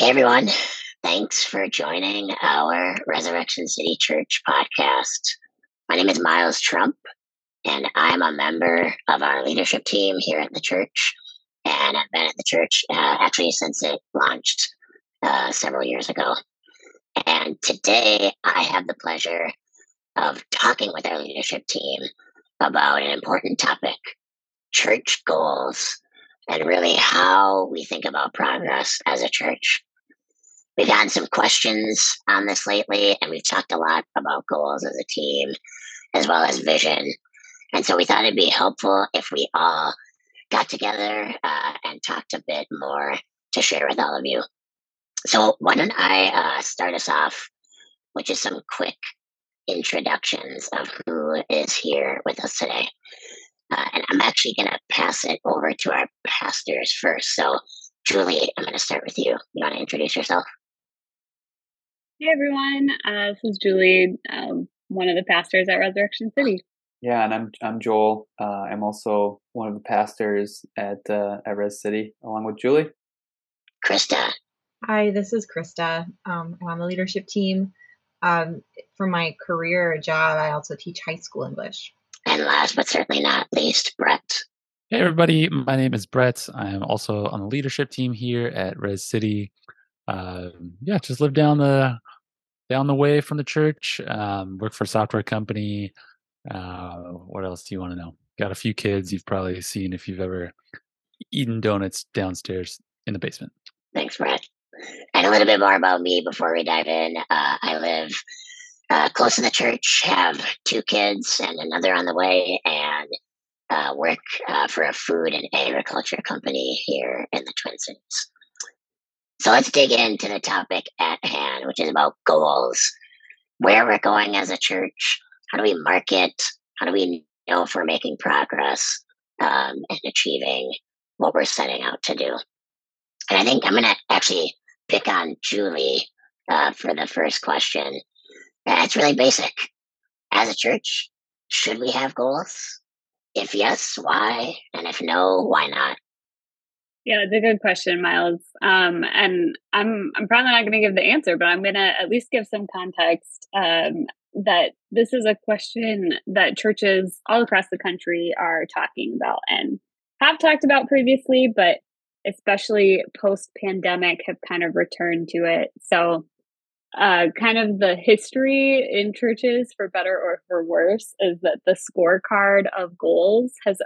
Hey everyone, thanks for joining our Resurrection City Church podcast. My name is Miles Trump, and I'm a member of our leadership team here at the church. And I've been at the church uh, actually since it launched uh, several years ago. And today I have the pleasure of talking with our leadership team about an important topic church goals and really how we think about progress as a church. We've had some questions on this lately, and we've talked a lot about goals as a team as well as vision. And so we thought it'd be helpful if we all got together uh, and talked a bit more to share with all of you. So, why don't I uh, start us off with just some quick introductions of who is here with us today. Uh, and I'm actually going to pass it over to our pastors first. So, Julie, I'm going to start with you. You want to introduce yourself? Hey, everyone. Uh, this is Julie, um, one of the pastors at Resurrection City. Yeah, and I'm I'm Joel. Uh, I'm also one of the pastors at uh, at Res City, along with Julie. Krista. Hi, this is Krista. Um, I'm on the leadership team. Um, for my career job, I also teach high school English. And last but certainly not least, Brett. Hey, everybody. My name is Brett. I'm also on the leadership team here at Res City. Uh, yeah, just live down the down the way from the church. Um, work for a software company. Uh, what else do you want to know? Got a few kids. You've probably seen if you've ever eaten donuts downstairs in the basement. Thanks, Brett. And a little bit more about me before we dive in. Uh, I live uh, close to the church, have two kids and another on the way, and uh, work uh, for a food and agriculture company here in the Twin Cities. So let's dig into the topic at hand, which is about goals. Where we're going as a church, how do we market? How do we know if we're making progress um, and achieving what we're setting out to do? And I think I'm going to actually pick on Julie uh, for the first question. And it's really basic. As a church, should we have goals? If yes, why? And if no, why not? Yeah, it's a good question, Miles. Um, and I'm I'm probably not going to give the answer, but I'm going to at least give some context. Um, that this is a question that churches all across the country are talking about and have talked about previously, but especially post pandemic have kind of returned to it. So, uh, kind of the history in churches, for better or for worse, is that the scorecard of goals has,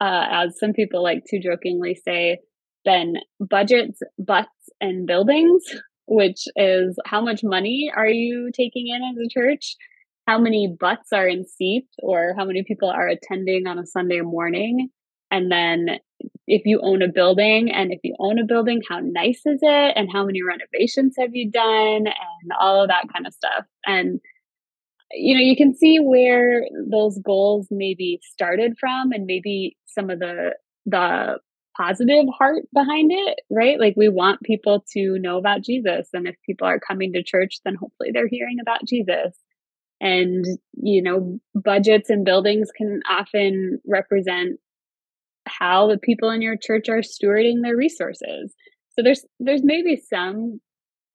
uh, as some people like to jokingly say, been budgets, butts, and buildings, which is how much money are you taking in as a church? How many butts are in seats, or how many people are attending on a Sunday morning? And then if you own a building and if you own a building how nice is it and how many renovations have you done and all of that kind of stuff and you know you can see where those goals maybe started from and maybe some of the the positive heart behind it right like we want people to know about jesus and if people are coming to church then hopefully they're hearing about jesus and you know budgets and buildings can often represent how the people in your church are stewarding their resources. So there's there's maybe some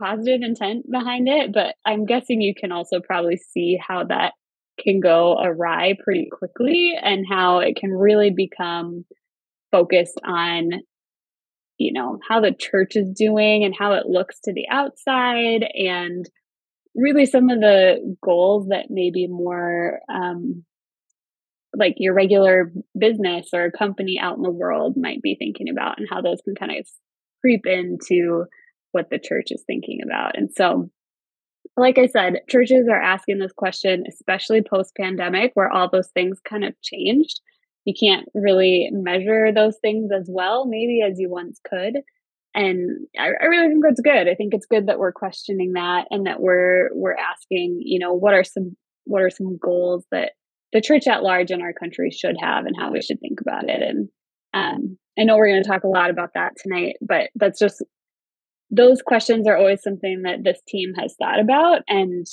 positive intent behind it, but I'm guessing you can also probably see how that can go awry pretty quickly and how it can really become focused on you know how the church is doing and how it looks to the outside and really some of the goals that may be more um, like your regular business or company out in the world might be thinking about and how those can kind of creep into what the church is thinking about. And so, like I said, churches are asking this question, especially post pandemic, where all those things kind of changed. You can't really measure those things as well, maybe as you once could. And I, I really think that's good. I think it's good that we're questioning that and that we're we're asking, you know, what are some what are some goals that the church at large in our country should have and how we should think about it. And um, I know we're going to talk a lot about that tonight, but that's just those questions are always something that this team has thought about and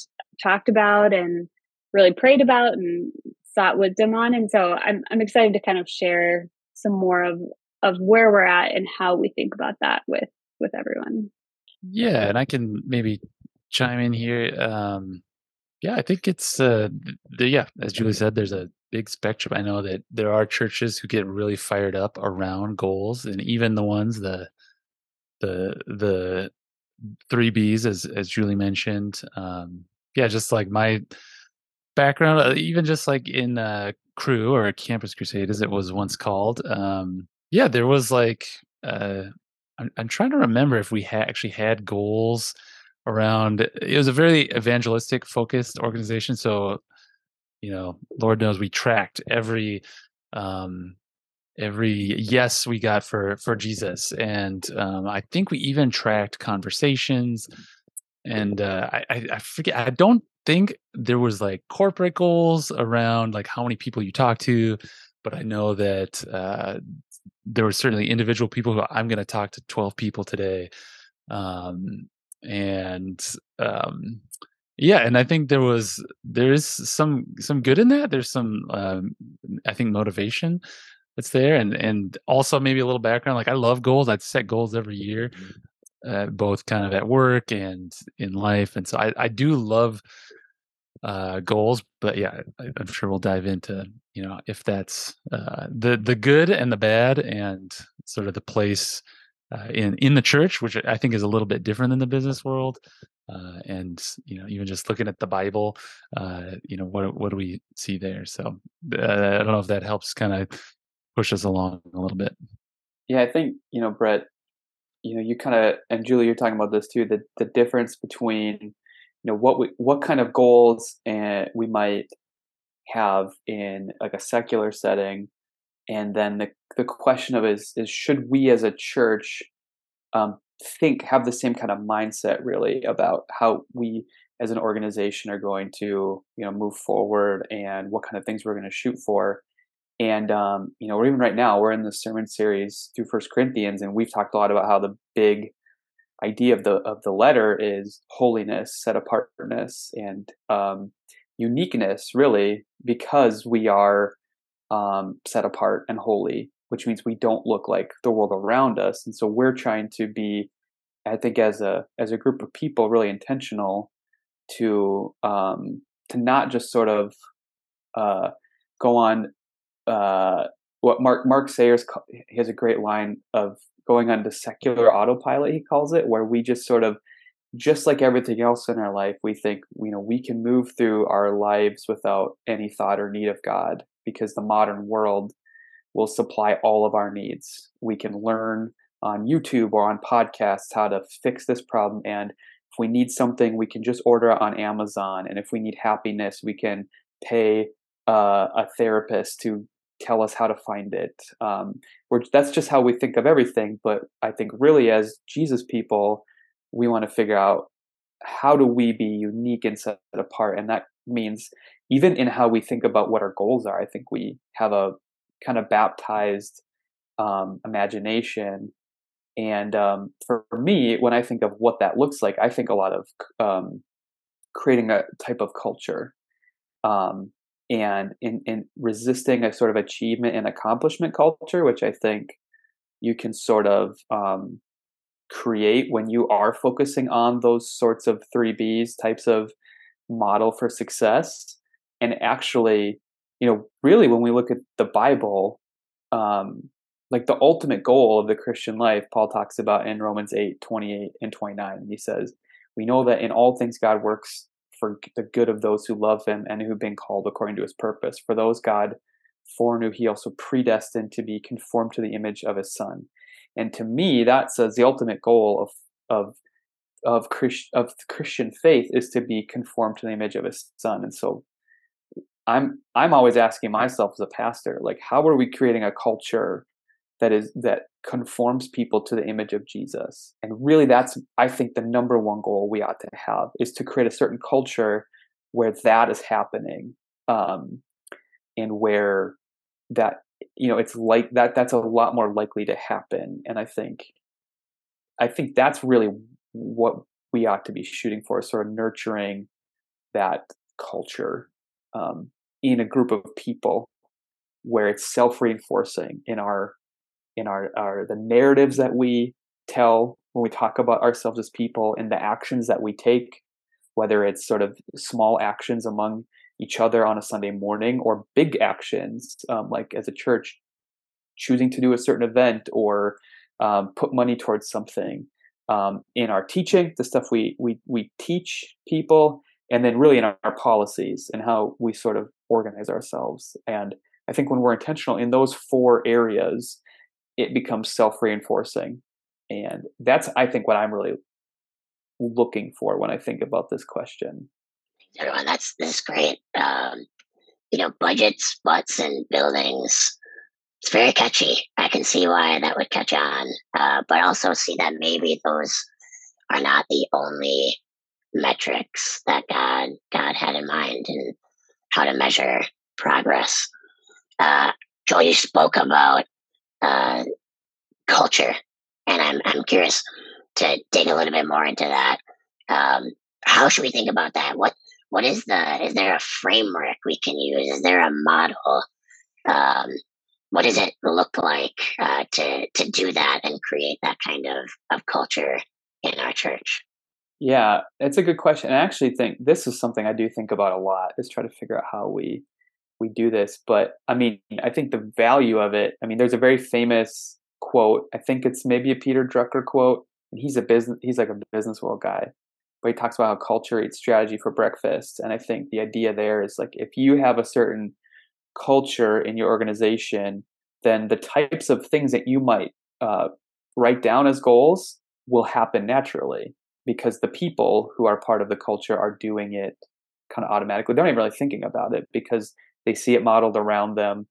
talked about and really prayed about and sought wisdom on. And so I'm I'm excited to kind of share some more of of where we're at and how we think about that with with everyone. Yeah, and I can maybe chime in here. Um, yeah, I think it's uh, the, yeah, as Julie said, there's a big spectrum. I know that there are churches who get really fired up around goals, and even the ones the the the three Bs, as as Julie mentioned. Um, yeah, just like my background, uh, even just like in uh, Cru or Campus Crusade, as it was once called. Um, yeah, there was like uh, I'm, I'm trying to remember if we actually had goals around. It was a very evangelistic focused organization, so you know, Lord knows we tracked every um, every yes we got for for Jesus, and um, I think we even tracked conversations. And uh, I, I forget. I don't think there was like corporate goals around like how many people you talk to, but I know that uh, there were certainly individual people who I'm going to talk to 12 people today, um, and um, yeah and i think there was there is some some good in that there's some um i think motivation that's there and and also maybe a little background like i love goals i'd set goals every year mm-hmm. uh, both kind of at work and in life and so i i do love uh goals but yeah I, i'm sure we'll dive into you know if that's uh the the good and the bad and sort of the place uh, in in the church, which I think is a little bit different than the business world. Uh, and you know, even just looking at the Bible, uh, you know, what what do we see there? So uh, I don't know if that helps kind of push us along a little bit. Yeah, I think you know, Brett. You know, you kind of and Julie, you're talking about this too. The the difference between you know what we what kind of goals and we might have in like a secular setting and then the the question of is is should we as a church um, think have the same kind of mindset really about how we as an organization are going to you know move forward and what kind of things we're going to shoot for and um, you know or even right now we're in the sermon series through first corinthians and we've talked a lot about how the big idea of the of the letter is holiness set apartness and um, uniqueness really because we are um, set apart and holy, which means we don't look like the world around us. And so we're trying to be, I think, as a as a group of people, really intentional to um, to not just sort of uh, go on uh, what Mark Mark Sayers he has a great line of going on to secular autopilot. He calls it, where we just sort of just like everything else in our life, we think you know we can move through our lives without any thought or need of God because the modern world will supply all of our needs. We can learn on YouTube or on podcasts how to fix this problem. And if we need something, we can just order it on Amazon. And if we need happiness, we can pay uh, a therapist to tell us how to find it. Um, that's just how we think of everything. But I think really, as Jesus people, we want to figure out how do we be unique and set apart. And that means even in how we think about what our goals are, I think we have a kind of baptized um, imagination. And um, for me, when I think of what that looks like, I think a lot of um, creating a type of culture um, and in, in resisting a sort of achievement and accomplishment culture, which I think you can sort of um, create when you are focusing on those sorts of three Bs types of model for success. And actually you know really when we look at the bible um like the ultimate goal of the christian life paul talks about in romans 8 28 and 29 and he says we know that in all things god works for the good of those who love him and who've been called according to his purpose for those god foreknew he also predestined to be conformed to the image of his son and to me that says the ultimate goal of of of Christ, of Christian faith is to be conformed to the image of his son. And so I'm I'm always asking myself as a pastor, like how are we creating a culture that is that conforms people to the image of Jesus? And really that's I think the number one goal we ought to have is to create a certain culture where that is happening. Um, and where that you know it's like that that's a lot more likely to happen and i think i think that's really what we ought to be shooting for sort of nurturing that culture um, in a group of people where it's self-reinforcing in our in our, our the narratives that we tell when we talk about ourselves as people and the actions that we take, whether it's sort of small actions among each other on a Sunday morning or big actions, um, like as a church, choosing to do a certain event or um, put money towards something. Um, in our teaching, the stuff we, we, we teach people, and then really in our, our policies and how we sort of organize ourselves. And I think when we're intentional in those four areas, it becomes self reinforcing. And that's, I think, what I'm really looking for when I think about this question. Everyone, that's that's great. Um, you know, budgets, butts, and buildings. It's very catchy. I can see why that would catch on, uh, but also see that maybe those are not the only metrics that God God had in mind and how to measure progress. Uh, Joel, you spoke about uh, culture, and I'm I'm curious to dig a little bit more into that. Um, how should we think about that? What what is the is there a framework we can use? Is there a model? Um, what does it look like uh, to to do that and create that kind of of culture in our church? Yeah, it's a good question. I actually think this is something I do think about a lot is try to figure out how we we do this. But I mean, I think the value of it. I mean, there's a very famous quote. I think it's maybe a Peter Drucker quote, he's a business. He's like a business world guy, but he talks about how culture eats strategy for breakfast. And I think the idea there is like if you have a certain culture in your organization, then the types of things that you might uh, write down as goals will happen naturally because the people who are part of the culture are doing it kind of automatically. They're not even really thinking about it because they see it modeled around them.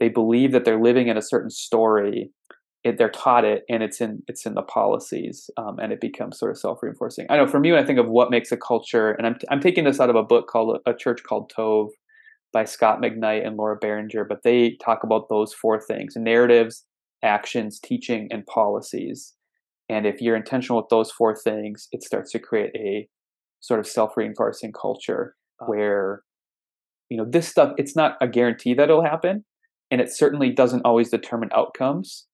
They believe that they're living in a certain story. It, they're taught it, and it's in it's in the policies, um, and it becomes sort of self reinforcing. I know for me, when I think of what makes a culture, and I'm I'm taking this out of a book called A Church Called Tove by Scot McKnight and Laura Barringer, but they talk about those four things: narratives, actions, teaching, and policies. And if you're intentional with those four things, it starts to create a sort of self reinforcing culture where you know this stuff it's not a guarantee that it'll happen and it certainly doesn't always determine outcomes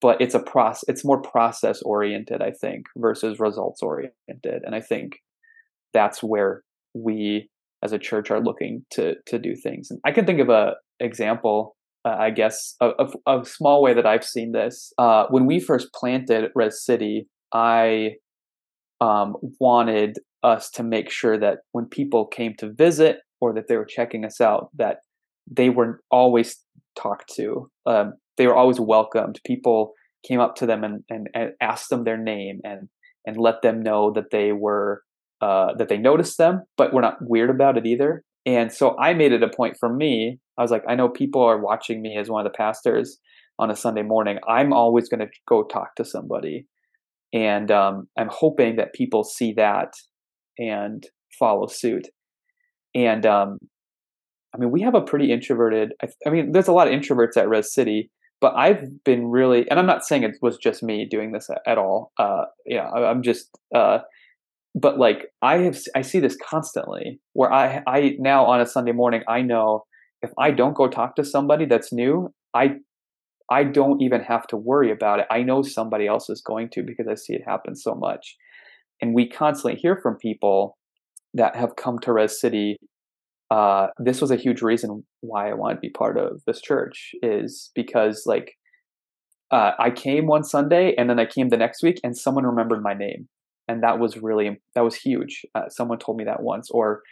but it's a process it's more process oriented i think versus results oriented and i think that's where we as a church are looking to to do things and i can think of a example uh, i guess a, a, small way that i've seen this uh, when we first planted res city i um, wanted us to make sure that when people came to visit or that they were checking us out that they were always talked to. Um, they were always welcomed. People came up to them and, and, and, asked them their name and and let them know that they were uh, that they noticed them but we're not weird about it either. And so i made it a point for me i was like i know people are watching me as one of the pastors on a sunday morning. I'm always going to go talk to somebody. And um, i'm hoping that people see that and follow suit and um, I mean, we have a pretty introverted. I, I, mean, there's a lot of introverts at Res City, but I've been really, and I'm not saying it was just me doing this at, at all. Uh, yeah, I, am just, uh, but like I have, I see this constantly where I, I now on a Sunday morning, I know if I don't go talk to somebody that's new, I, I don't even have to worry about it. I know somebody else is going to because I see it happen so much, and we constantly hear from people that have come to Res City, uh, this was a huge reason why I wanted to be part of this church is because like uh, I came one Sunday and then I came the next week and someone remembered my name and that was really that was huge. Uh, someone told me that once or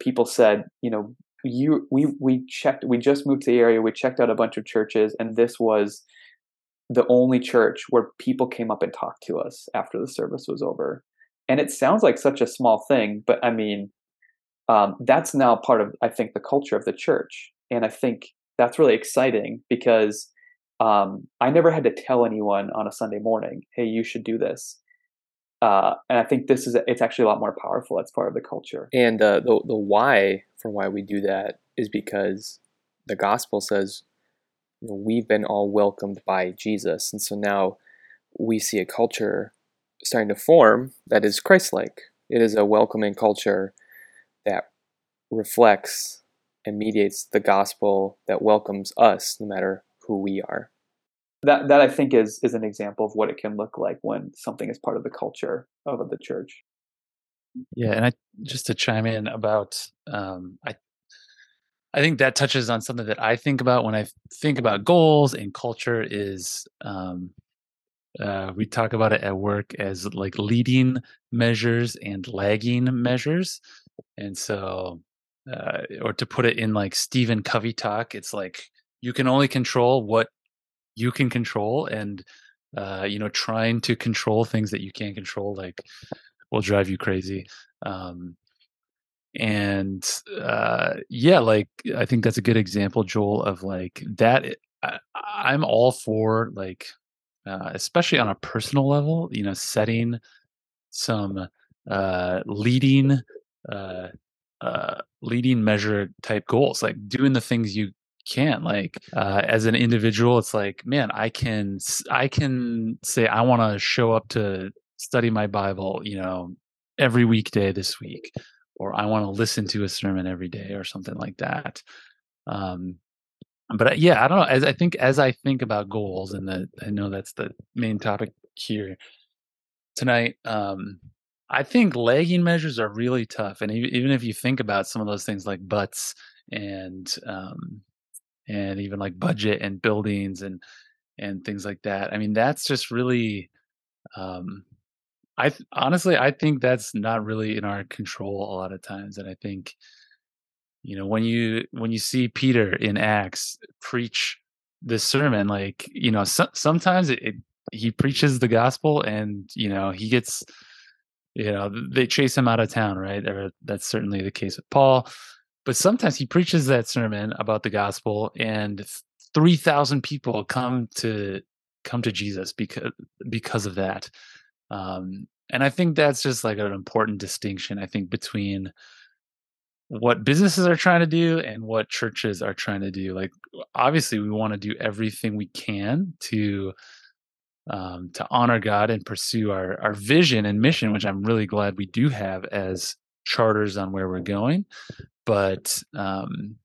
people said you know you we we checked we just moved to the area we checked out a bunch of churches and this was the only church where people came up and talked to us after the service was over and it sounds like such a small thing but i mean um, that's now part of i think the culture of the church. And i think that's really exciting because um, i never had to tell anyone on a sunday morning hey you should do this. Uh, and i think this is it's actually a lot more powerful as part of the culture. And uh, the, the why for why we do that is because the gospel says you know, we've been all welcomed by jesus. And so now we see a culture starting to form that is Christ like. It is a welcoming culture that reflects and mediates the gospel that welcomes us no matter who we are. that that I think is is an example of what it can look like when something is part of the culture of the church. Yeah, and I just to chime in about um, I I think that touches on something that I think about when I think about goals and culture is um, uh, we talk about it at work as like leading measures and lagging measures, and so uh, or to put it in like Stephen Covey talk, it's like you can only control what you can control, and uh, you know trying to control things that you can't control like will drive you crazy. Um, and uh, yeah, like I think that's a good example, Joel, of like that. I, I'm all for like, uh, especially on a personal level, you know, setting some uh, leading uh, uh, leading measure type goals, like doing the things you can like uh, as an individual it's like man i can i can say i want to show up to study my bible you know every weekday this week or i want to listen to a sermon every day or something like that. Um but uh, yeah i don't know as i think as i think about goals and that i know that's the main topic here tonight um I think lagging measures are really tough, and even if you think about some of those things like butts and um, and even like budget and buildings and and things like that, I mean that's just really, um, I th- honestly I think that's not really in our control a lot of times, and I think you know when you when you see Peter in Acts preach this sermon, like you know so- sometimes it, it he preaches the gospel and you know he gets you know they chase him out of town right? That's certainly the case with paul. But sometimes he preaches that sermon about the gospel and 3000 people come to come to jesus because because of that. Um, and i think that's just like an important distinction i think between what businesses are trying to do and what churches are trying to do like obviously we want to do everything we can to um, to honor God and pursue our our vision and mission, which I'm really glad we do have as charters on where we're going. But um,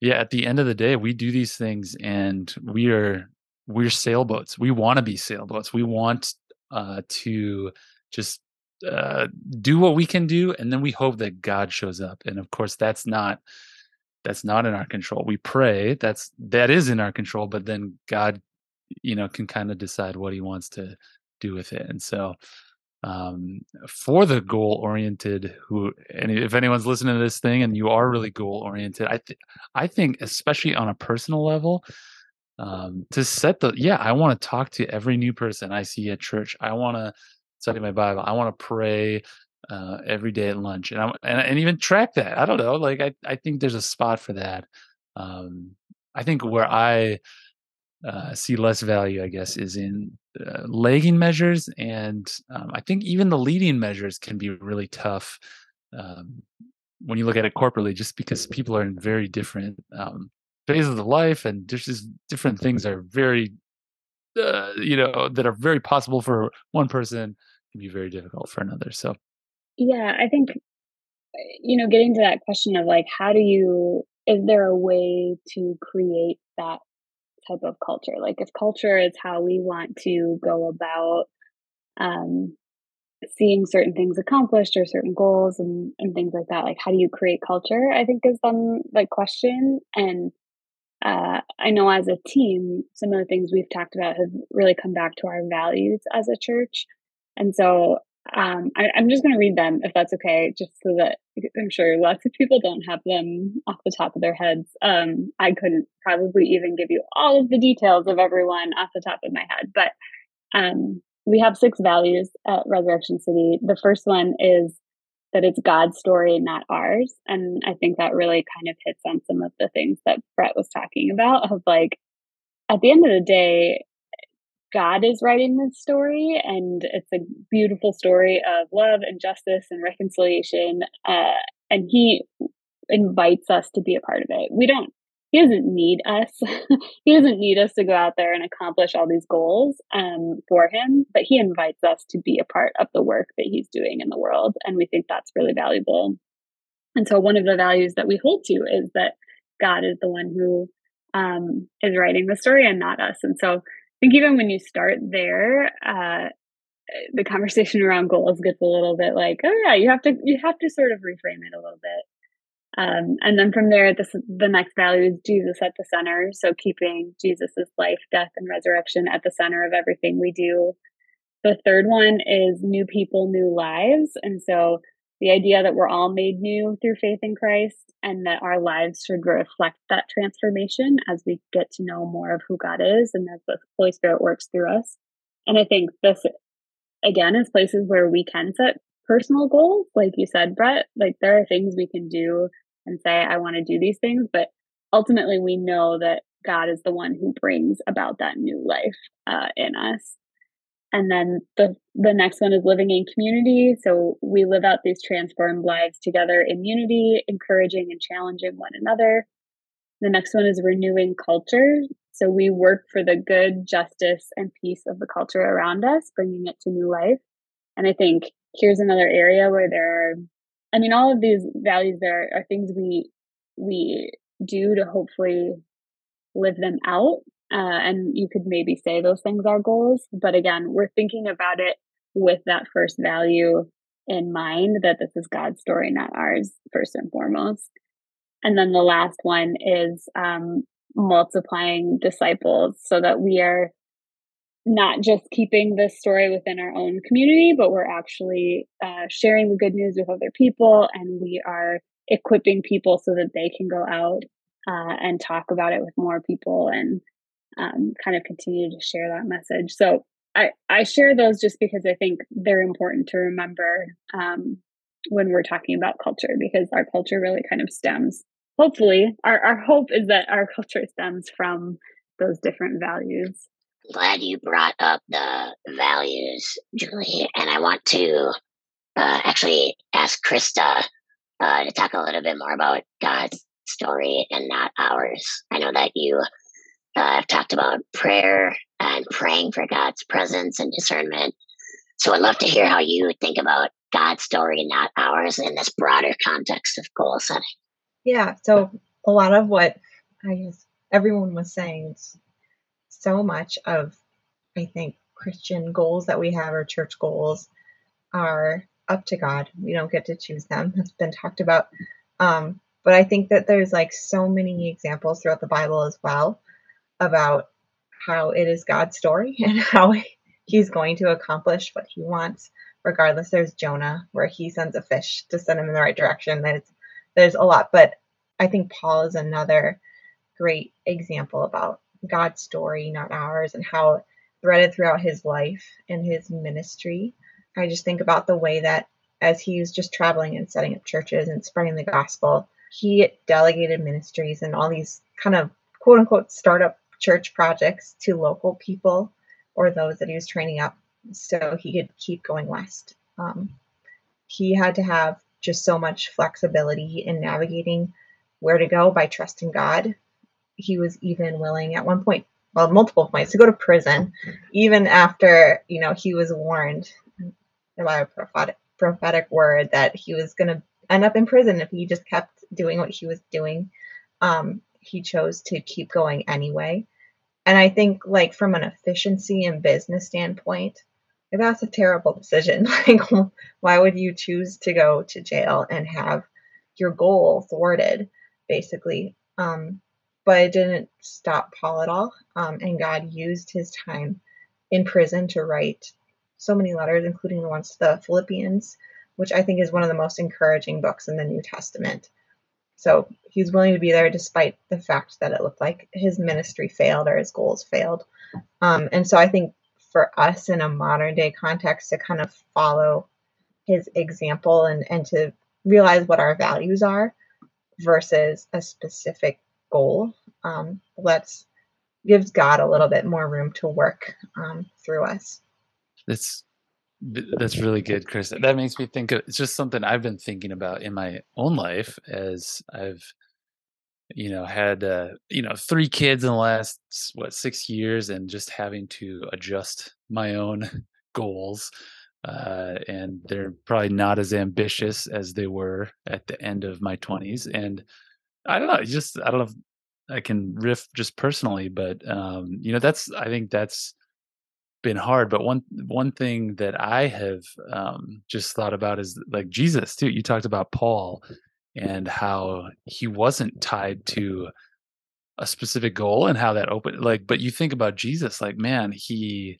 yeah, at the end of the day, we do these things, and we are we're sailboats. We want to be sailboats. We want uh, to just uh, do what we can do, and then we hope that God shows up. And of course, that's not that's not in our control. We pray that's that is in our control, but then God you know can kind of decide what he wants to do with it and so um, for the goal oriented who and if anyone's listening to this thing and you are really goal oriented i th- i think especially on a personal level um, to set the yeah i want to talk to every new person i see at church i want to study my bible i want to pray uh, every day at lunch and, I'm, and and even track that i don't know like i i think there's a spot for that um, i think where i uh, see less value, I guess, is in uh, lagging measures, and um, I think even the leading measures can be really tough um, when you look at it corporately, just because people are in very different um, phases of life, and there's just different things are very, uh, you know, that are very possible for one person can be very difficult for another. So, yeah, I think you know, getting to that question of like, how do you? Is there a way to create that type of culture. Like if culture is how we want to go about um, seeing certain things accomplished or certain goals and, and things like that, like how do you create culture? I think is some like question. And uh, I know as a team, some of the things we've talked about have really come back to our values as a church. And so um, I, am just going to read them if that's okay, just so that I'm sure lots of people don't have them off the top of their heads. Um, I couldn't probably even give you all of the details of everyone off the top of my head, but um, we have six values at Resurrection City. The first one is that it's God's story, not ours. And I think that really kind of hits on some of the things that Brett was talking about of like, at the end of the day, God is writing this story, and it's a beautiful story of love and justice and reconciliation. Uh, and He invites us to be a part of it. We don't. He doesn't need us. he doesn't need us to go out there and accomplish all these goals um, for him, but he invites us to be a part of the work that he's doing in the world. And we think that's really valuable. And so, one of the values that we hold to is that God is the one who um, is writing the story and not us. And so think even when you start there, uh, the conversation around goals gets a little bit like, oh yeah, you have to you have to sort of reframe it a little bit. Um, and then from there, this the next value is Jesus at the center. So keeping Jesus's life, death, and resurrection at the center of everything we do. The third one is new people, new lives, and so the idea that we're all made new through faith in Christ and that our lives should reflect that transformation as we get to know more of who God is and as the Holy Spirit works through us. And I think this again is places where we can set personal goals. Like you said, Brett, like there are things we can do and say, I want to do these things, but ultimately we know that God is the one who brings about that new life uh, in us. And then the the next one is living in community. So we live out these transformed lives together in unity, encouraging and challenging one another. The next one is renewing culture. So we work for the good, justice, and peace of the culture around us, bringing it to new life. And I think here's another area where there are, I mean, all of these values there are things we we do to hopefully live them out uh, and you could maybe say those things are goals. But again, we're thinking about it with that first value in mind that this is God's story, not ours, first and foremost. And then the last one is um, multiplying disciples so that we are not just keeping this story within our own community, but we're actually uh, sharing the good news with other people and we are equipping people so that they can go out uh, and talk about it with more people and um, kind of continue to share that message. So I, I share those just because I think they're important to remember um, when we're talking about culture because our culture really kind of stems. Hopefully, our, our hope is that our culture stems from those different values. Glad you brought up the values, Julie. And I want to uh, actually ask Krista uh, to talk a little bit more about God's story and not ours. I know that you uh, I've talked about prayer and praying for God's presence and discernment. So I'd love to hear how you think about God's story, not ours, in this broader context of goal setting. Yeah. So a lot of what I guess everyone was saying, so much of I think Christian goals that we have or church goals are up to God. We don't get to choose them. It's been talked about. Um, but I think that there's like so many examples throughout the Bible as well about how it is God's story and how he's going to accomplish what he wants. Regardless, there's Jonah where he sends a fish to send him in the right direction. There's there's a lot, but I think Paul is another great example about God's story, not ours, and how threaded throughout his life and his ministry. I just think about the way that as he was just traveling and setting up churches and spreading the gospel, he delegated ministries and all these kind of quote unquote startup church projects to local people or those that he was training up so he could keep going west. Um, he had to have just so much flexibility in navigating where to go by trusting God. He was even willing at one point, well, multiple points, to go to prison, even after you know he was warned by a prophetic, prophetic word that he was going to end up in prison if he just kept doing what he was doing. Um, he chose to keep going anyway. And I think, like, from an efficiency and business standpoint, that's a terrible decision. Like, why would you choose to go to jail and have your goal thwarted, basically? Um, but it didn't stop Paul at all. Um, and God used his time in prison to write so many letters, including the ones to the Philippians, which I think is one of the most encouraging books in the New Testament. So he's willing to be there despite the fact that it looked like his ministry failed or his goals failed. Um, and so I think for us in a modern day context to kind of follow his example and, and to realize what our values are versus a specific goal, um, let's gives God a little bit more room to work um, through us. That's that's really good, Chris. That makes me think of it's just something I've been thinking about in my own life as I've, you know, had uh, you know three kids in the last what six years, and just having to adjust my own goals, uh, and they're probably not as ambitious as they were at the end of my twenties. And I don't know, just I don't know. I can riff just personally, but um, you know, that's I think that's been hard. But one one thing that I have um, just thought about is like Jesus too. You talked about Paul and how he wasn't tied to a specific goal and how that open like but you think about Jesus like man he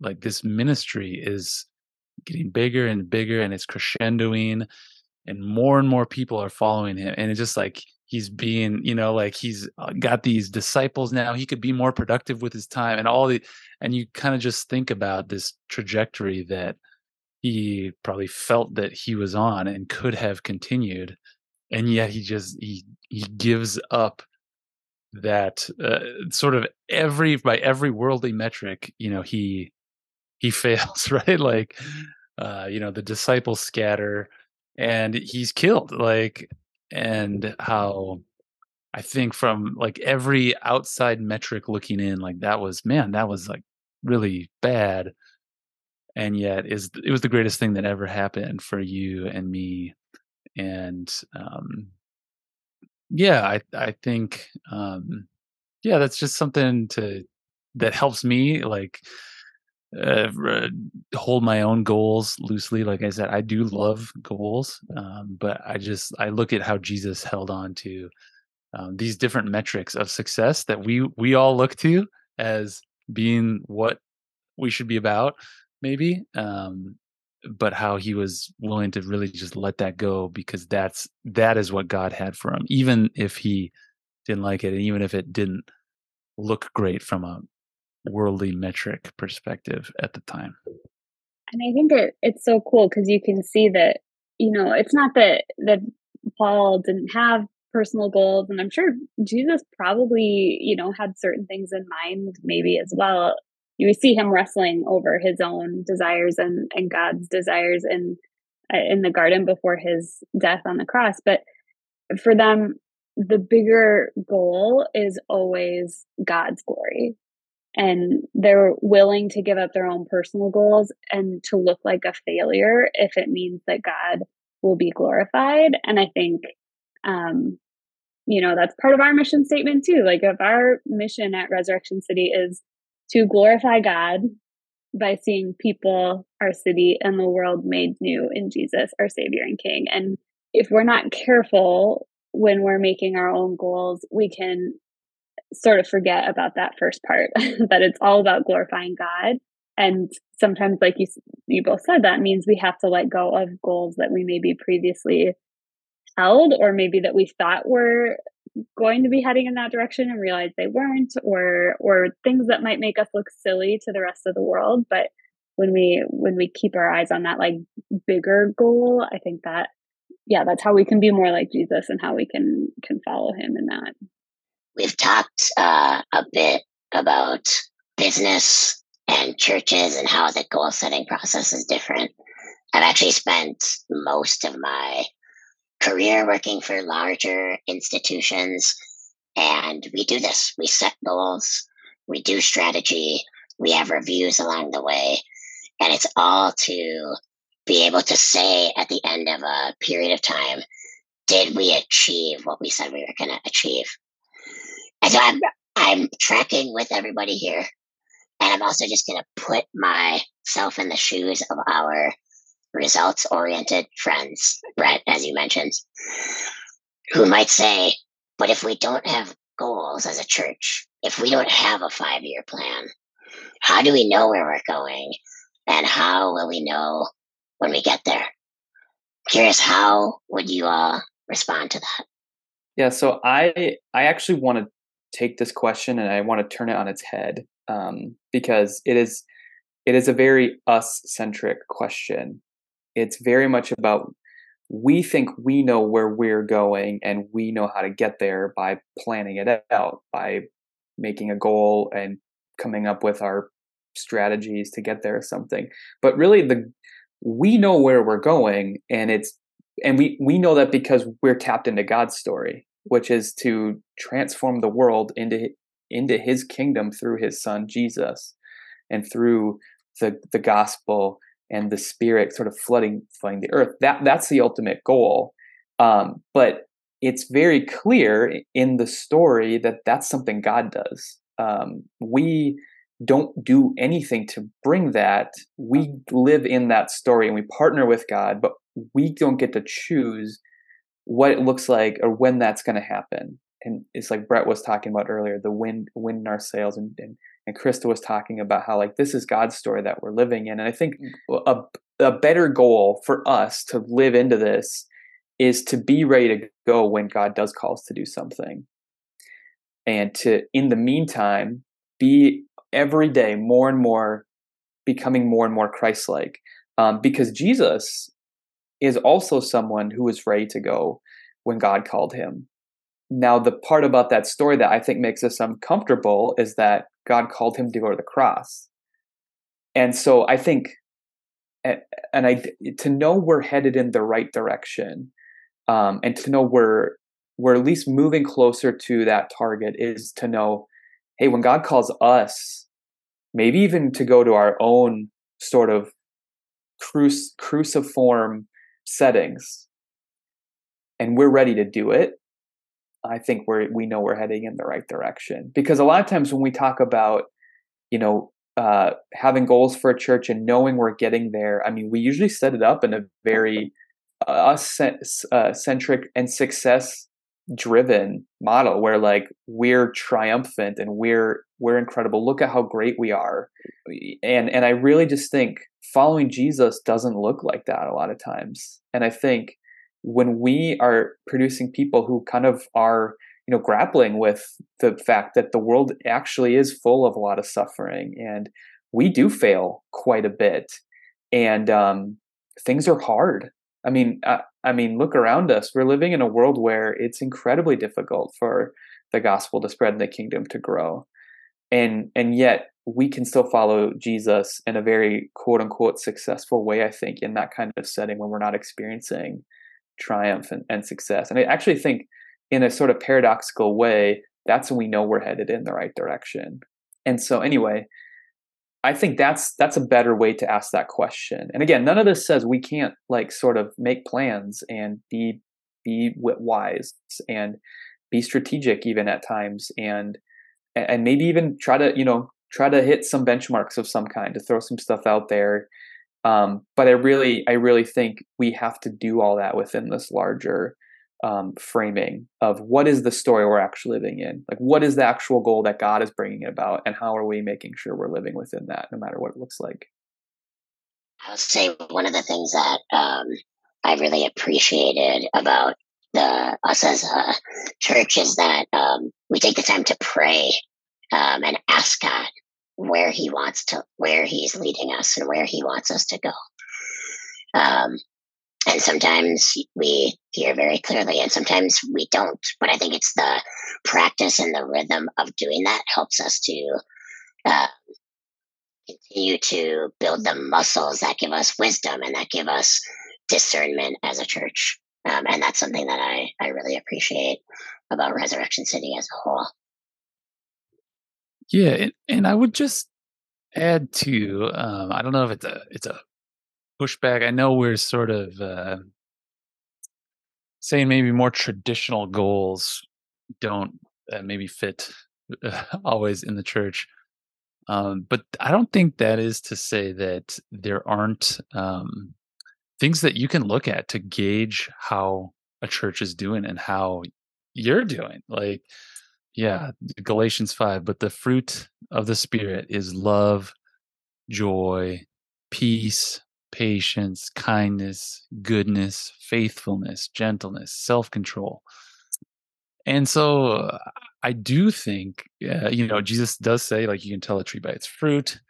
like this ministry is getting bigger and bigger and it's crescendoing and more and more people are following him and it's just like he's being you know like he's got these disciples now. He could be more productive with his time and all the and you kind of just think about this trajectory that he probably felt that he was on and could have continued. And yet he just he he gives up that uh, sort of every by every worldly metric you know he he fails right? Like uh you know the disciples scatter and he's killed. Like and how i think from like every outside metric looking in like that was man that was like really bad and yet is it was the greatest thing that ever happened for you and me and um yeah i i think um yeah that's just something to that helps me like uh, hold my own goals loosely. Like i said i do love goals um, but i just i look at how jesus held on to um, these different metrics of success that we we all look to as being what we should be about maybe um, but how he was willing to really just let that go because that's that is what god had for him even if he didn't like it and even if it didn't look great from a worldly metric perspective at the time. And I think it, it's so cool because you can see that, you know, it's not that that Paul didn't have personal goals and I'm sure Jesus probably, you know, had certain things in mind maybe as well. You see him wrestling over his own desires and and God's desires in uh, in the garden before his death on the cross, but for them the bigger goal is always God's glory and they're willing to give up their own personal goals and to look like a failure if it means that God will be glorified. And I think, um, you know, that's part of our mission statement too. Like, if our mission at Resurrection City is to glorify God by seeing people, our city, and the world made new in Jesus, our Savior and King. And if we're not careful when we're making our own goals, we can sort of forget about that first part that it's all about glorifying God. And sometimes, like you, you both said, that means we have to let go of goals that we maybe previously held, or maybe that we thought were going to be heading in that direction and realize they weren't, or or things that might make us look silly to the rest of the world. But when we when we keep our eyes on that like bigger goal, I think that yeah, that's how we can be more like Jesus and how we can can follow him in that. We've talked uh, a bit about business and churches and how the goal setting process is different. I've actually spent most of my career working for larger institutions, and we do this. We set goals, we do strategy, we have reviews along the way, and it's all to be able to say at the end of a period of time, did we achieve what we said we were going to achieve? And so I'm, I'm tracking with everybody here. And I'm also just going to put myself in the shoes of our results oriented friends, Brett, as you mentioned, who might say, but if we don't have goals as a church, if we don't have a five year plan, how do we know where we're going? And how will we know when we get there? Curious, how would you all respond to that? Yeah, so I I actually want to take this question and I want to turn it on its head um, because it is it is a very us centric question. It's very much about we think we know where we're going and we know how to get there by planning it out by making a goal and coming up with our strategies to get there or something but really the we know where we're going and it's and we we know that because we're tapped into God's story which is to transform the world into into his kingdom through his son Jesus and through the the gospel and the spirit sort of flooding flooding the earth that that's the ultimate goal um, but it's very clear in the story that that's something God does. Um, we don't do anything to bring that. We live in that story and we partner with God, but we don't get to choose what it looks like or when that's going to happen. And it's like Brett was talking about earlier, the wind, wind in our sails, and, and and Krista was talking about how like this is God's story that we're living in. And I think a a better goal for us to live into this is to be ready to go when God does call us to do something. And to in the meantime be every day more and more becoming more and more Christ-like. Um, because Jesus is also someone who was ready to go when God called him. Now, the part about that story that I think makes us uncomfortable is that God called him to go to the cross. And so I think, and I, to know we're headed in the right direction, um, and to know we're, we're at least moving closer to that target is to know, hey, when God calls us, maybe even to go to our own sort of cruci- cruciform settings, and we're ready to do it, I think we're we know we're heading in the right direction. Because a lot of times when we talk about, you know, uh, having goals for a church and knowing we're getting there, I mean, we usually set it up in a very uh, us uh, centric and success driven model where like we're triumphant and we're we're incredible. Look at how great we are. And and i really just think following jesus doesn't look like that a lot of times. And i think when we are producing people who kind of are you know grappling with the fact that the world actually is full of a lot of suffering and we do fail quite a bit and um, things are hard. I mean I, I mean look around us. We're living in a world where it's incredibly difficult for the gospel to spread and the kingdom to grow. And and yet we can still follow jesus in a very quote unquote successful way i think in that kind of setting when we're not experiencing triumph and, and success. And I actually think, in a sort of paradoxical way, that's when we know we're headed in the right direction. And so, anyway, I think that's that's a better way to ask that question. And again, none of this says we can't like sort of make plans and be be wise and be strategic even at times and and maybe even try to you know try to hit some benchmarks of some kind to throw some stuff out there um, but I really, I really think we have to do all that within this larger um, framing of what is the story we're actually living in. Like, what is the actual goal that God is bringing about, and how are we making sure we're living within that, no matter what it looks like. I'll say one of the things that um, I really appreciated about the us as a church is that um, we take the time to pray um, and ask God where he wants to, where he's leading us and where he wants us to go. Um, and sometimes we hear very clearly and sometimes we don't. But I think it's the practice and the rhythm of doing that helps us to uh, continue to build the muscles that give us wisdom and that give us discernment as a church. Um, and that's something that I, I really appreciate about Resurrection City as a whole. Yeah, and, and I would just add to um, I don't know if it's a it's a pushback. I know we're sort of uh, saying maybe more traditional goals don't uh, maybe fit uh, always in the church. Um, but I don't think that is to say that there aren't um, things that you can look at to gauge how a church is doing and how you're doing. Like, yeah, Galatians 5, but the fruit of the Spirit is love, joy, peace, patience, kindness, goodness, faithfulness, gentleness, self control. And so I do think, uh, you know, Jesus does say, like, you can tell a tree by its fruit.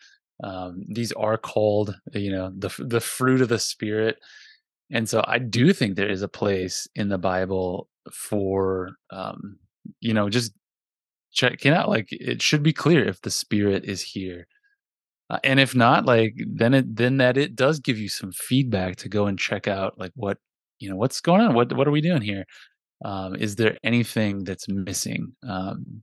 Um, these are called, you know, the the fruit of the Spirit. And so I do think there is a place in the Bible for, um, you know, just check it out. Like it should be clear if the spirit is here. Uh, and if not, like then it then that it does give you some feedback to go and check out like what you know what's going on. What what are we doing here? Um, is there anything that's missing? Um,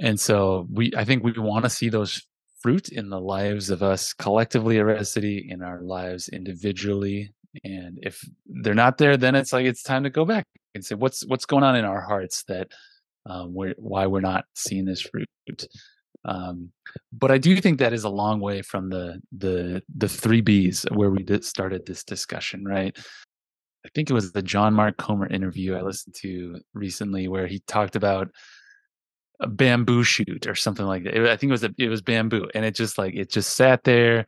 and so we I think we want to see those fruit in the lives of us collectively at Res City, in our lives individually. And if they're not there, then it's like it's time to go back and say what's what's going on in our hearts that um, we're, why we're not seeing this fruit. Um, but I do think that is a long way from the the the three Bs where we started this discussion, right? I think it was the John Mark Comer interview I listened to recently where he talked about a bamboo shoot or something like that. I think it was a, it was bamboo, and it just like it just sat there.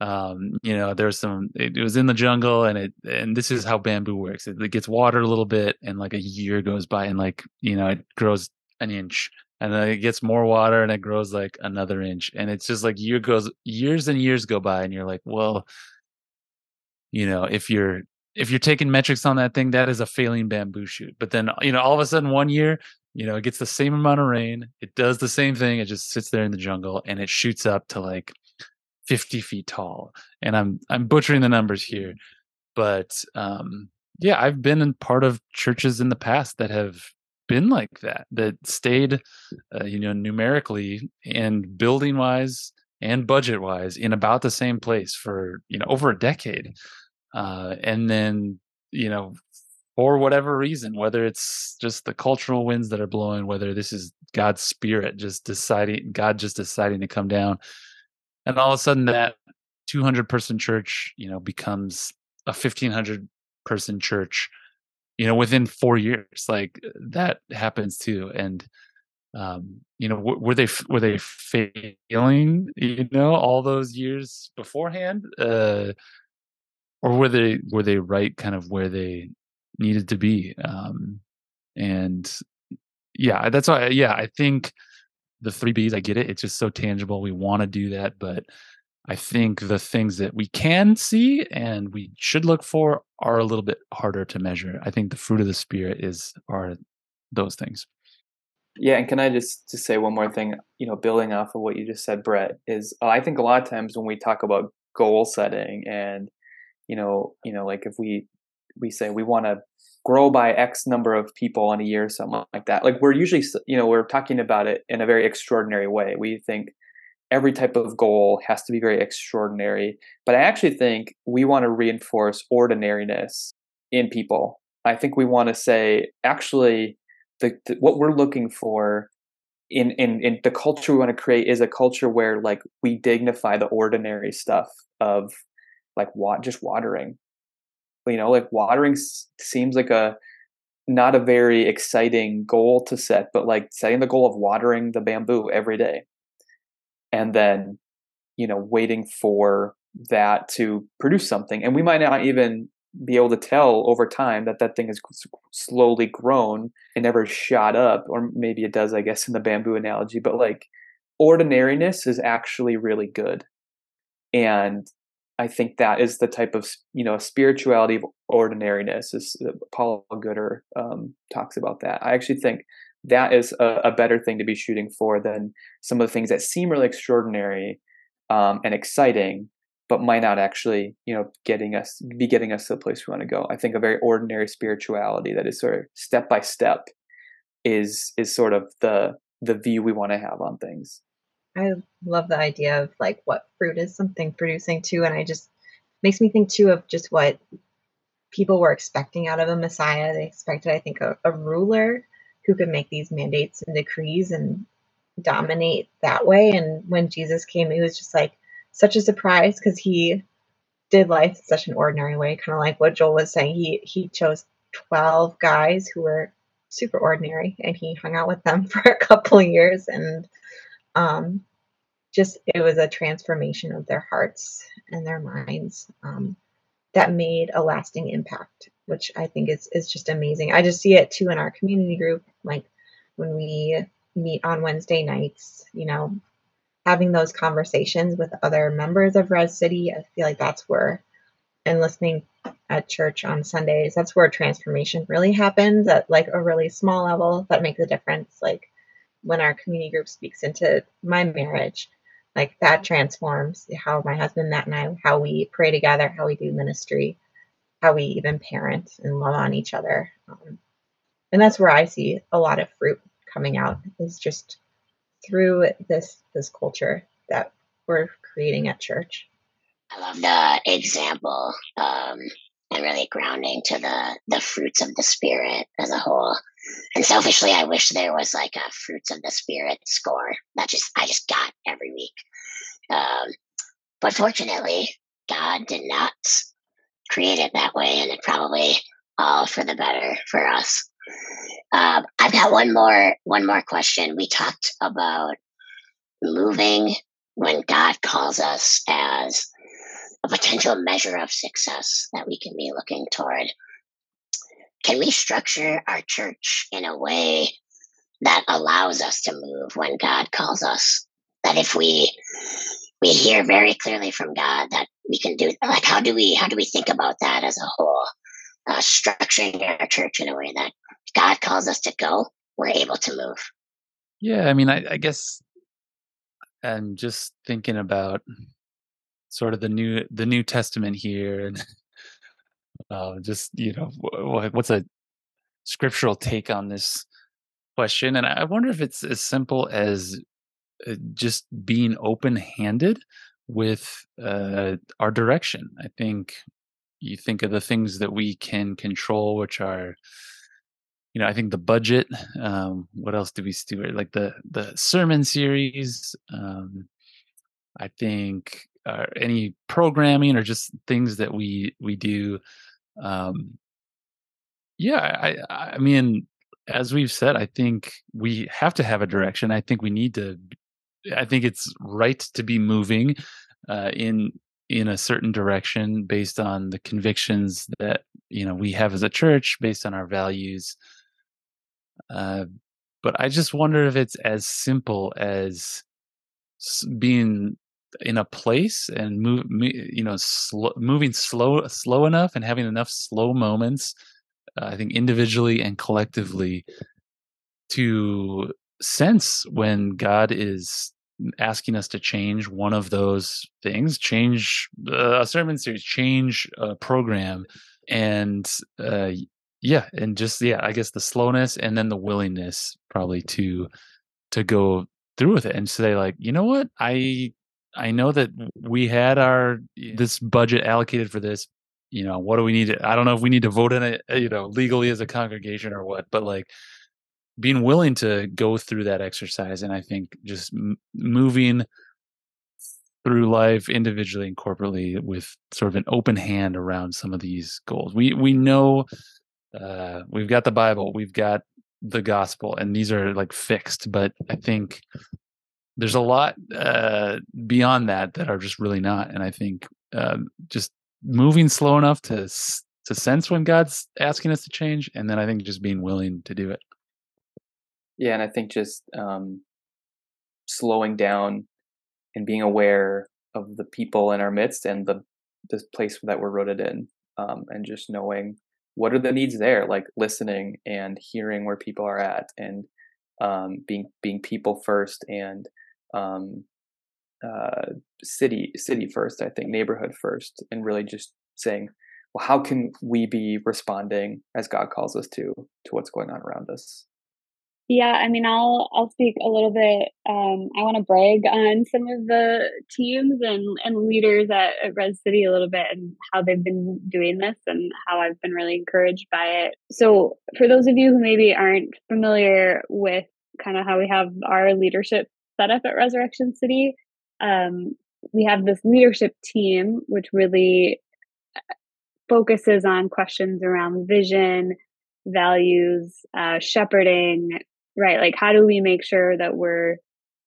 Um, you know, there's some. It, it, was in the jungle, and it and this is how bamboo works. It, it gets watered a little bit, and like a year goes by, and like you know, it grows an inch, and then it gets more water, and it grows like another inch, and it's just like year goes years and years go by, and you're like, well, you know, if you're if you're taking metrics on that thing, that is a failing bamboo shoot. But then, you know, all of a sudden one year you know, it gets the same amount of rain. It does the same thing. It just sits there in the jungle and it shoots up to like 50 feet tall. And I'm I'm butchering the numbers here, but um, yeah, I've been in part of churches in the past that have been like that, that stayed, uh, you know, numerically and building wise and budget wise in about the same place for you know over a decade, uh, and then you know for whatever reason, whether it's just the cultural winds that are blowing, whether this is God's spirit just deciding, God just deciding to come down, and all of a sudden that 200 person church, you know, becomes a 1500 person church, you know, within four years, like that happens too, and um, you know, were they were they failing, you know, all those years beforehand, uh, or were they were they right, kind of where they needed to be. Um, and yeah, that's why. Yeah, I think the three Bs. I get it. It's just so tangible. We want to do that, but I think the things that we can see and we should look for are a little bit harder to measure. I think the fruit of the spirit is are those things. Yeah, and can I just to say one more thing? You know, building off of what you just said, Brett, is uh, I think a lot of times when we talk about goal setting and you know, you know, like if we we say we want to grow by X number of people in a year, something like that. Like we're usually, you know, we're talking about it in a very extraordinary way. We think every type of goal has to be very extraordinary. But I actually think we want to reinforce ordinariness in people. I think we want to say, actually, the, the, what we're looking for in, in in the culture we want to create is a culture where like we dignify the ordinary stuff of like what just watering you know like watering seems like a not a very exciting goal to set but like setting the goal of watering the bamboo every day. And then you know waiting for that to produce something. And we might not even be able to tell over time that that thing has slowly grown and never shot up or maybe it does i guess in the bamboo analogy but like ordinariness is actually really good. And I think that is the type of you know spirituality of ordinariness. As uh, Paula Gooder um, talks about that. I actually think that is a, a, better thing to be shooting for than some of the things that seem really extraordinary um, and exciting, but might not actually you know getting us be getting us to the place we want to go. I think a very ordinary spirituality that is sort of step by step is is sort of the the view we want to have on things. I love the idea of like what fruit is something producing too. And I just makes me think too of just what people were expecting out of a Messiah. They expected, I think, a, a ruler who could make these mandates and decrees and dominate that way. And when Jesus came, it was just like such a surprise because he did life in such an ordinary way, kind of like what Joel was saying. He he chose 12 guys who were super ordinary and he hung out with them for a couple of years and um, just it was a transformation of their hearts and their minds um, that made a lasting impact, which I think is is just amazing. I just see it too in our community group, like when we meet on Wednesday nights, you know, having those conversations with other members of Res City. I feel like that's where, and listening at church on Sundays, that's where transformation really happens at like a really small level that makes a difference. Like when our community group speaks into my marriage, like that transforms how my husband Matt and I, how we pray together, how we do ministry, how we even parent and love on each other. Um, and that's where I see a lot of fruit coming out is just through this this culture that we're creating at church. I love the example um, and really grounding to the the fruits of the spirit as a whole. And selfishly, I wish there was like a fruits of the spirit score that just I just got every week. Um, but fortunately, God did not create it that way, and it probably all for the better for us. Um, I've got one more one more question. We talked about moving when God calls us as a potential measure of success that we can be looking toward. Can we structure our church in a way that allows us to move when God calls us? That if we we hear very clearly from God that we can do like how do we how do we think about that as a whole? Uh, structuring our church in a way that God calls us to go, we're able to move. Yeah, I mean, I, I guess I'm just thinking about sort of the new the New Testament here, and uh, just you know, what's a scriptural take on this question? And I wonder if it's as simple as uh, just being open handed with uh, our direction. I think you think of the things that we can control, which are you know, I think the budget. Um, what else do we steward? Like the the sermon series. Um, I think uh, any programming or just things that we we do. Um, yeah, I I mean, as we've said, I think we have to have a direction. I think we need to. I think it's right to be moving uh, in in a certain direction based on the convictions that you know we have as a church, based on our values. Uh, but I just wonder if it's as simple as being in a place and move, you know, moving slow, slow enough, and having enough slow moments. Uh, I think individually and collectively to sense when God is asking us to change one of those things, change uh, a sermon series, change a program, and uh, yeah and just yeah i guess the slowness and then the willingness probably to to go through with it and say like you know what i i know that we had our this budget allocated for this you know what do we need to, i don't know if we need to vote in it uh, you know legally as a congregation or what but like being willing to go through that exercise and i think just m- moving through life individually and corporately with sort of an open hand around some of these goals we we know uh, we've got the Bible, we've got the gospel, and these are like fixed. But I think there's a lot uh, beyond that that are just really not. And I think uh, just moving slow enough to to sense when God's asking us to change, and then I think just being willing to do it. Yeah, and I think just um, slowing down and being aware of the people in our midst and the the place that we're rooted in, um, and just knowing what are the needs there like listening and hearing where people are at and um, being being people first and um, uh, city city first i think neighborhood first and really just saying well how can we be responding as god calls us to to what's going on around us yeah, I mean, I'll I'll speak a little bit. Um, I want to brag on some of the teams and and leaders at, at Res City a little bit and how they've been doing this and how I've been really encouraged by it. So, for those of you who maybe aren't familiar with kind of how we have our leadership set up at Resurrection City, um, we have this leadership team which really uh, focuses on questions around vision values, uh, shepherding, right? Like, how do we make sure that we're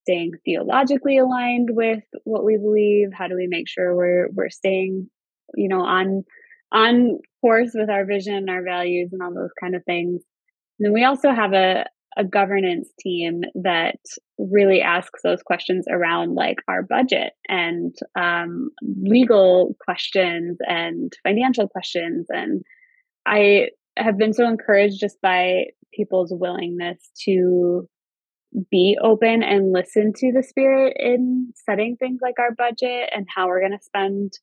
staying theologically aligned with what we believe? How do we make sure we're we're staying, you know, on on course with our vision, our values, and all those kind of things? And then we also have a a governance team that really asks those questions around like our budget and um, legal questions and financial questions. And i have been so encouraged just by people's willingness to be open and listen to the spirit in setting things like our budget and how we're going to spend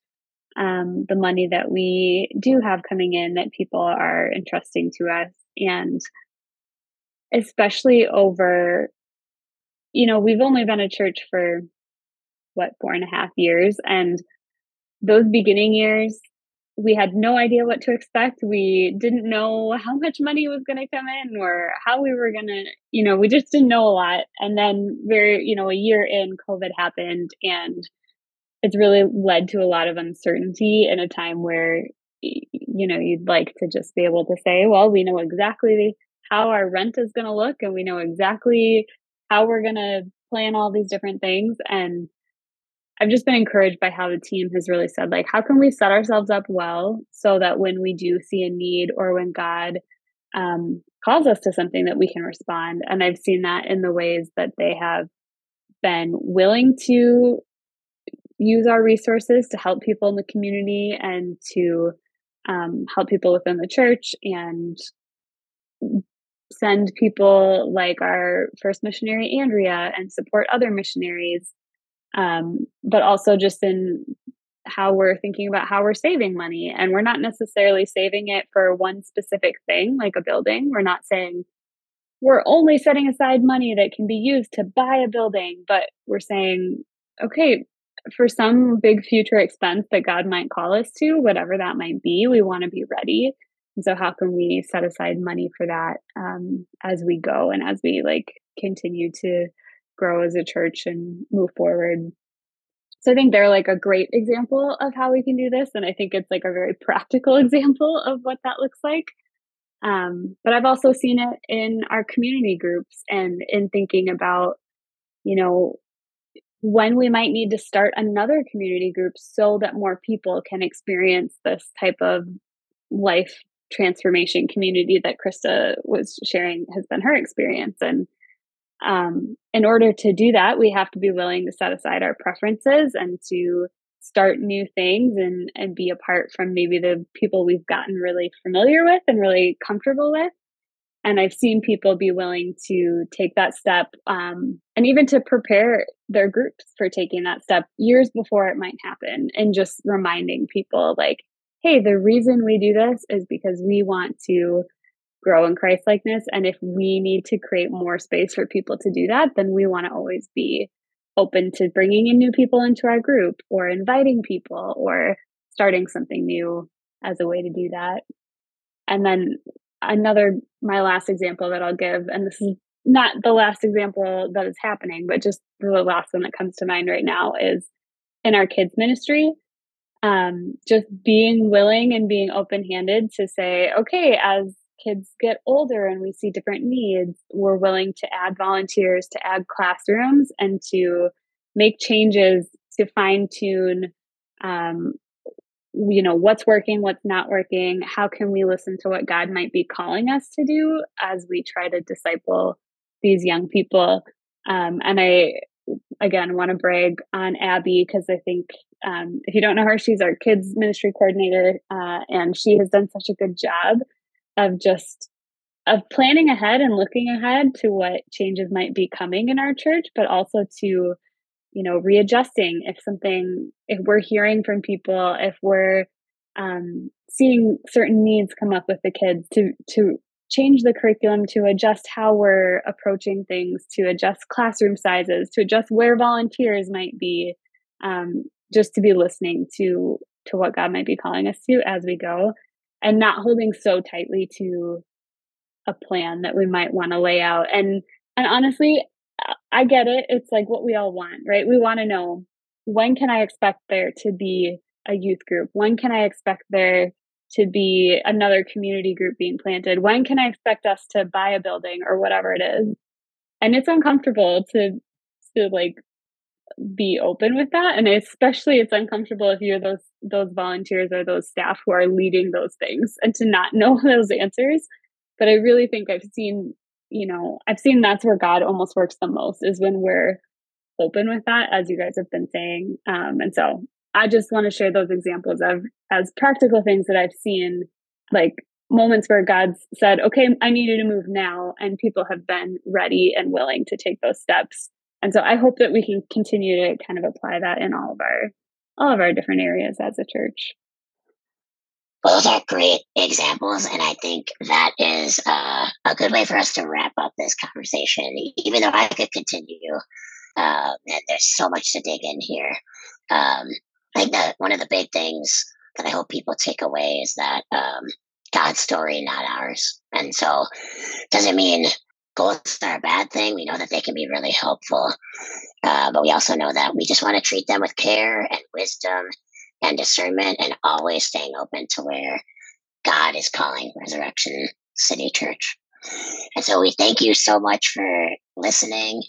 um, the money that we do have coming in that people are entrusting to us. And especially over you know we've only been a church for what four and a half years and those beginning years we had no idea what to expect. We didn't know how much money was going to come in or how we were going to, you know, we just didn't know a lot. And then very, you know, a year in COVID happened and it's really led to a lot of uncertainty in a time where you know you'd like to just be able to say well we know exactly how our rent is going to look and we know exactly how we're going to plan all these different things and I've just been encouraged by how the team has really said, like, how can we set ourselves up well so that when we do see a need or when God um, calls us to something, that we can respond. And I've seen that in the ways that they have been willing to use our resources to help people in the community and to um, help people within the church and send people like our first missionary Andrea and support other missionaries um, but also just in how we're thinking about how we're saving money and we're not necessarily saving it for one specific thing like a building we're not saying we're only setting aside money that can be used to buy a building but we're saying okay for some big future expense that God might call us to, whatever that might be, we want to be ready. And so, how can we set aside money for that um, as we go and as we like continue to grow as a church and move forward? So, I think they're like a great example of how we can do this. And I think it's like a very practical example of what that looks like. Um, but I've also seen it in our community groups and in thinking about, you know, when we might need to start another community group so that more people can experience this type of life transformation community that Krista was sharing has been her experience. And um, in order to do that, we have to be willing to set aside our preferences and to start new things and and be apart from maybe the people we've gotten really familiar with and really comfortable with and I've seen people be willing to take that step um, and even to prepare their groups for taking that step years before it might happen and just reminding people like, hey, the reason we do this is because we want to grow in Christ likeness. And if we need to create more space for people to do that, then we want to always be open to bringing in new people into our group or inviting people or starting something new as a way to do that. And then another my last example that I'll give, and this is not the last example that is happening, but just the last one that comes to mind right now is in our kids ministry. Um, just being willing and being open handed to say, okay, as kids get older and we see different needs, we're willing to add volunteers, to add classrooms, and to make changes to fine tune um, you know what's working what's not working how can we listen to what god might be calling us to do as we try to disciple these young people? Um, and i again want to brag on abby because i think um, if you don't know her she's our kids ministry coordinator uh, and she has done such a good job of just of planning ahead and looking ahead to what changes might be coming in our church but also to you know readjusting. If something if we're hearing from people if we're um, seeing certain needs come up with the kids to to change the curriculum to adjust how we're approaching things to adjust classroom sizes to adjust where volunteers might be um, just to be listening to to what god might be calling us to as we go and not holding so tightly to a plan that we might want to lay out and and honestly I get it. It's like what we all want, right? We want to know when can I expect there to be a youth group? When can I expect there to be another community group being planted? When can I expect us to buy a building or whatever it is? And it's uncomfortable to to like be open with that and especially it's uncomfortable if you're those those volunteers or those staff who are leading those things and to not know those answers but i really think i've seen you know, I've seen that's where God almost works the most is when we're open with that, as you guys have been saying. Um, and so I just want to share those examples of as practical things that I've seen, like moments where God's said, okay, I need you to move now. And people have been ready and willing to take those steps. And so I hope that we can continue to kind of apply that in all of our all of our different areas as a church. Those are great examples, and I think that is uh, a good way for us to wrap up this conversation. Even though I could continue, uh, and there's so much to dig in here. Um, I think that one of the big things that I hope people take away is that um, God's story, not ours. And so, doesn't mean goals are a bad thing. We know that they can be really helpful, uh, but we also know that we just want to treat them with care and wisdom and discernment, and always staying open to where God is calling Resurrection City Church. And so we thank you so much for listening,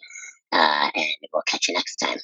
uh, and we'll catch you next time.